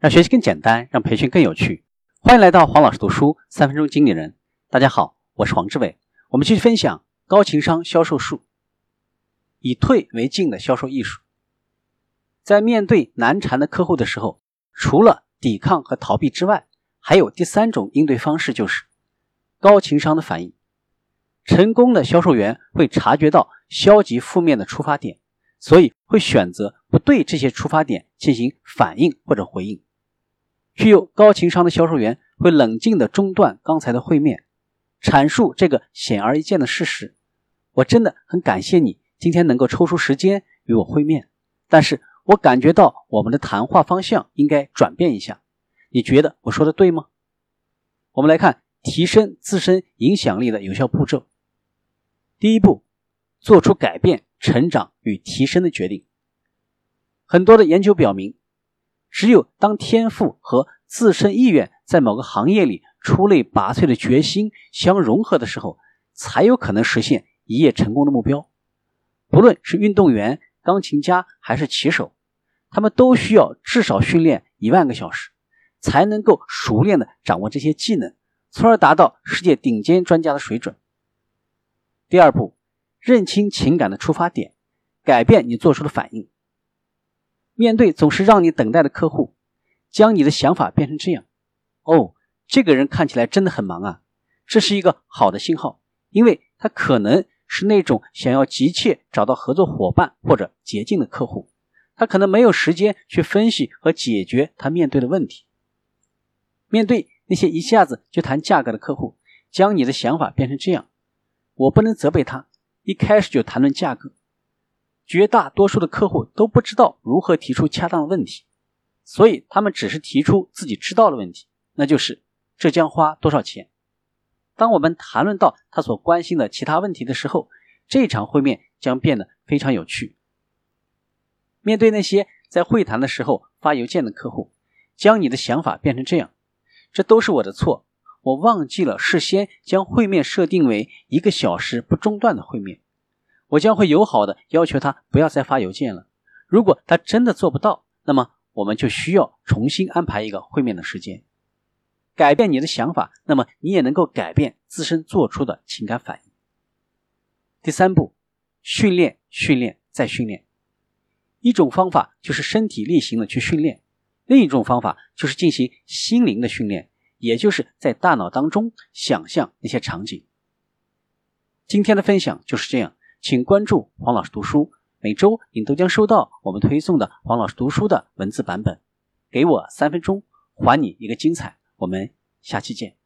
让学习更简单，让培训更有趣。欢迎来到黄老师读书三分钟经理人。大家好，我是黄志伟。我们继续分享高情商销售术，以退为进的销售艺术。在面对难缠的客户的时候，除了抵抗和逃避之外，还有第三种应对方式，就是高情商的反应。成功的销售员会察觉到消极负面的出发点，所以会选择不对这些出发点进行反应或者回应。具有高情商的销售员会冷静地中断刚才的会面，阐述这个显而易见的事实：我真的很感谢你今天能够抽出时间与我会面，但是我感觉到我们的谈话方向应该转变一下。你觉得我说的对吗？我们来看提升自身影响力的有效步骤。第一步，做出改变、成长与提升的决定。很多的研究表明。只有当天赋和自身意愿在某个行业里出类拔萃的决心相融合的时候，才有可能实现一夜成功的目标。不论是运动员、钢琴家还是棋手，他们都需要至少训练一万个小时，才能够熟练的掌握这些技能，从而达到世界顶尖专家的水准。第二步，认清情感的出发点，改变你做出的反应。面对总是让你等待的客户，将你的想法变成这样：哦，这个人看起来真的很忙啊，这是一个好的信号，因为他可能是那种想要急切找到合作伙伴或者捷径的客户，他可能没有时间去分析和解决他面对的问题。面对那些一下子就谈价格的客户，将你的想法变成这样：我不能责备他，一开始就谈论价格。绝大多数的客户都不知道如何提出恰当的问题，所以他们只是提出自己知道的问题，那就是这将花多少钱。当我们谈论到他所关心的其他问题的时候，这场会面将变得非常有趣。面对那些在会谈的时候发邮件的客户，将你的想法变成这样：这都是我的错，我忘记了事先将会面设定为一个小时不中断的会面。我将会友好的要求他不要再发邮件了。如果他真的做不到，那么我们就需要重新安排一个会面的时间。改变你的想法，那么你也能够改变自身做出的情感反应。第三步，训练，训练，再训练。一种方法就是身体力行的去训练，另一种方法就是进行心灵的训练，也就是在大脑当中想象那些场景。今天的分享就是这样。请关注黄老师读书，每周您都将收到我们推送的黄老师读书的文字版本。给我三分钟，还你一个精彩。我们下期见。